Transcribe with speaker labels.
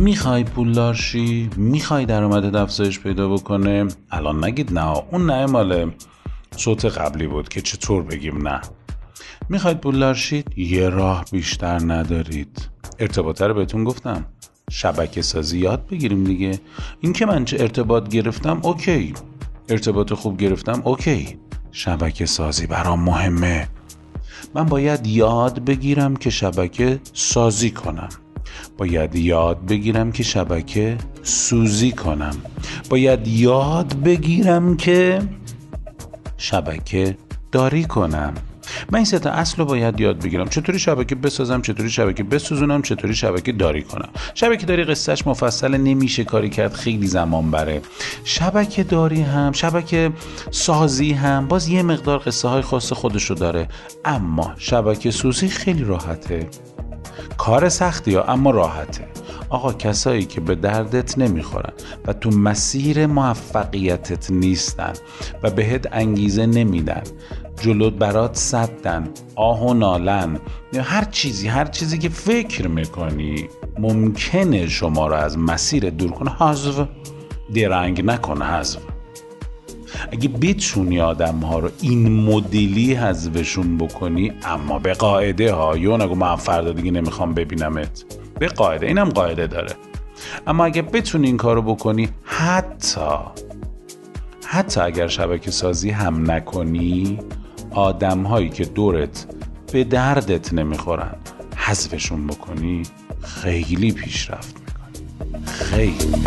Speaker 1: می‌خوای پولدار شی می‌خوای درآمدت افزایش پیدا بکنه؟ الان نگید نه اون نه مال صوت قبلی بود که چطور بگیم نه. می‌خواید پولدار شید یه راه بیشتر ندارید. ارتباطه رو بهتون گفتم. شبکه سازی یاد بگیریم دیگه. این که من چه ارتباط گرفتم اوکی. ارتباط خوب گرفتم اوکی. شبکه سازی برام مهمه. من باید یاد بگیرم که شبکه سازی کنم. باید یاد بگیرم که شبکه سوزی کنم. باید یاد بگیرم که شبکه داری کنم. من این سه اصل رو باید یاد بگیرم. چطوری شبکه بسازم چطوری شبکه بسوزونم چطوری شبکه داری کنم. شبکه داری قصهش مفصل نمیشه کاری کرد خیلی زمان بره. شبکه داری هم شبکه سازی هم باز یه مقدار قصه های خاص خودشو داره. اما شبکه سوزی خیلی راحته. کار سختی ها اما راحته. آقا کسایی که به دردت نمی‌خورن و تو مسیر موفقیتت نیستن و بهت انگیزه نمیدن جلوت برات صدن آه و نالن هر چیزی هر چیزی که فکر می‌کنی ممکنه شما رو از مسیر دور کنه حذف. درنگ نکنه حذف. اگه بتونی آدم ها رو این مدلی حذفشون بکنی اما به قاعده ها یا نگو من فردا دیگه نمی‌خوام ببینمت. به قاعده اینم قاعده داره. اما اگه بتونی این کارو بکنی حتی حتی اگر شبکه سازی هم نکنی آدم هایی که دورت به دردت نمی‌خورن حذفشون بکنی خیلی پیشرفت می‌کنی. خیلی.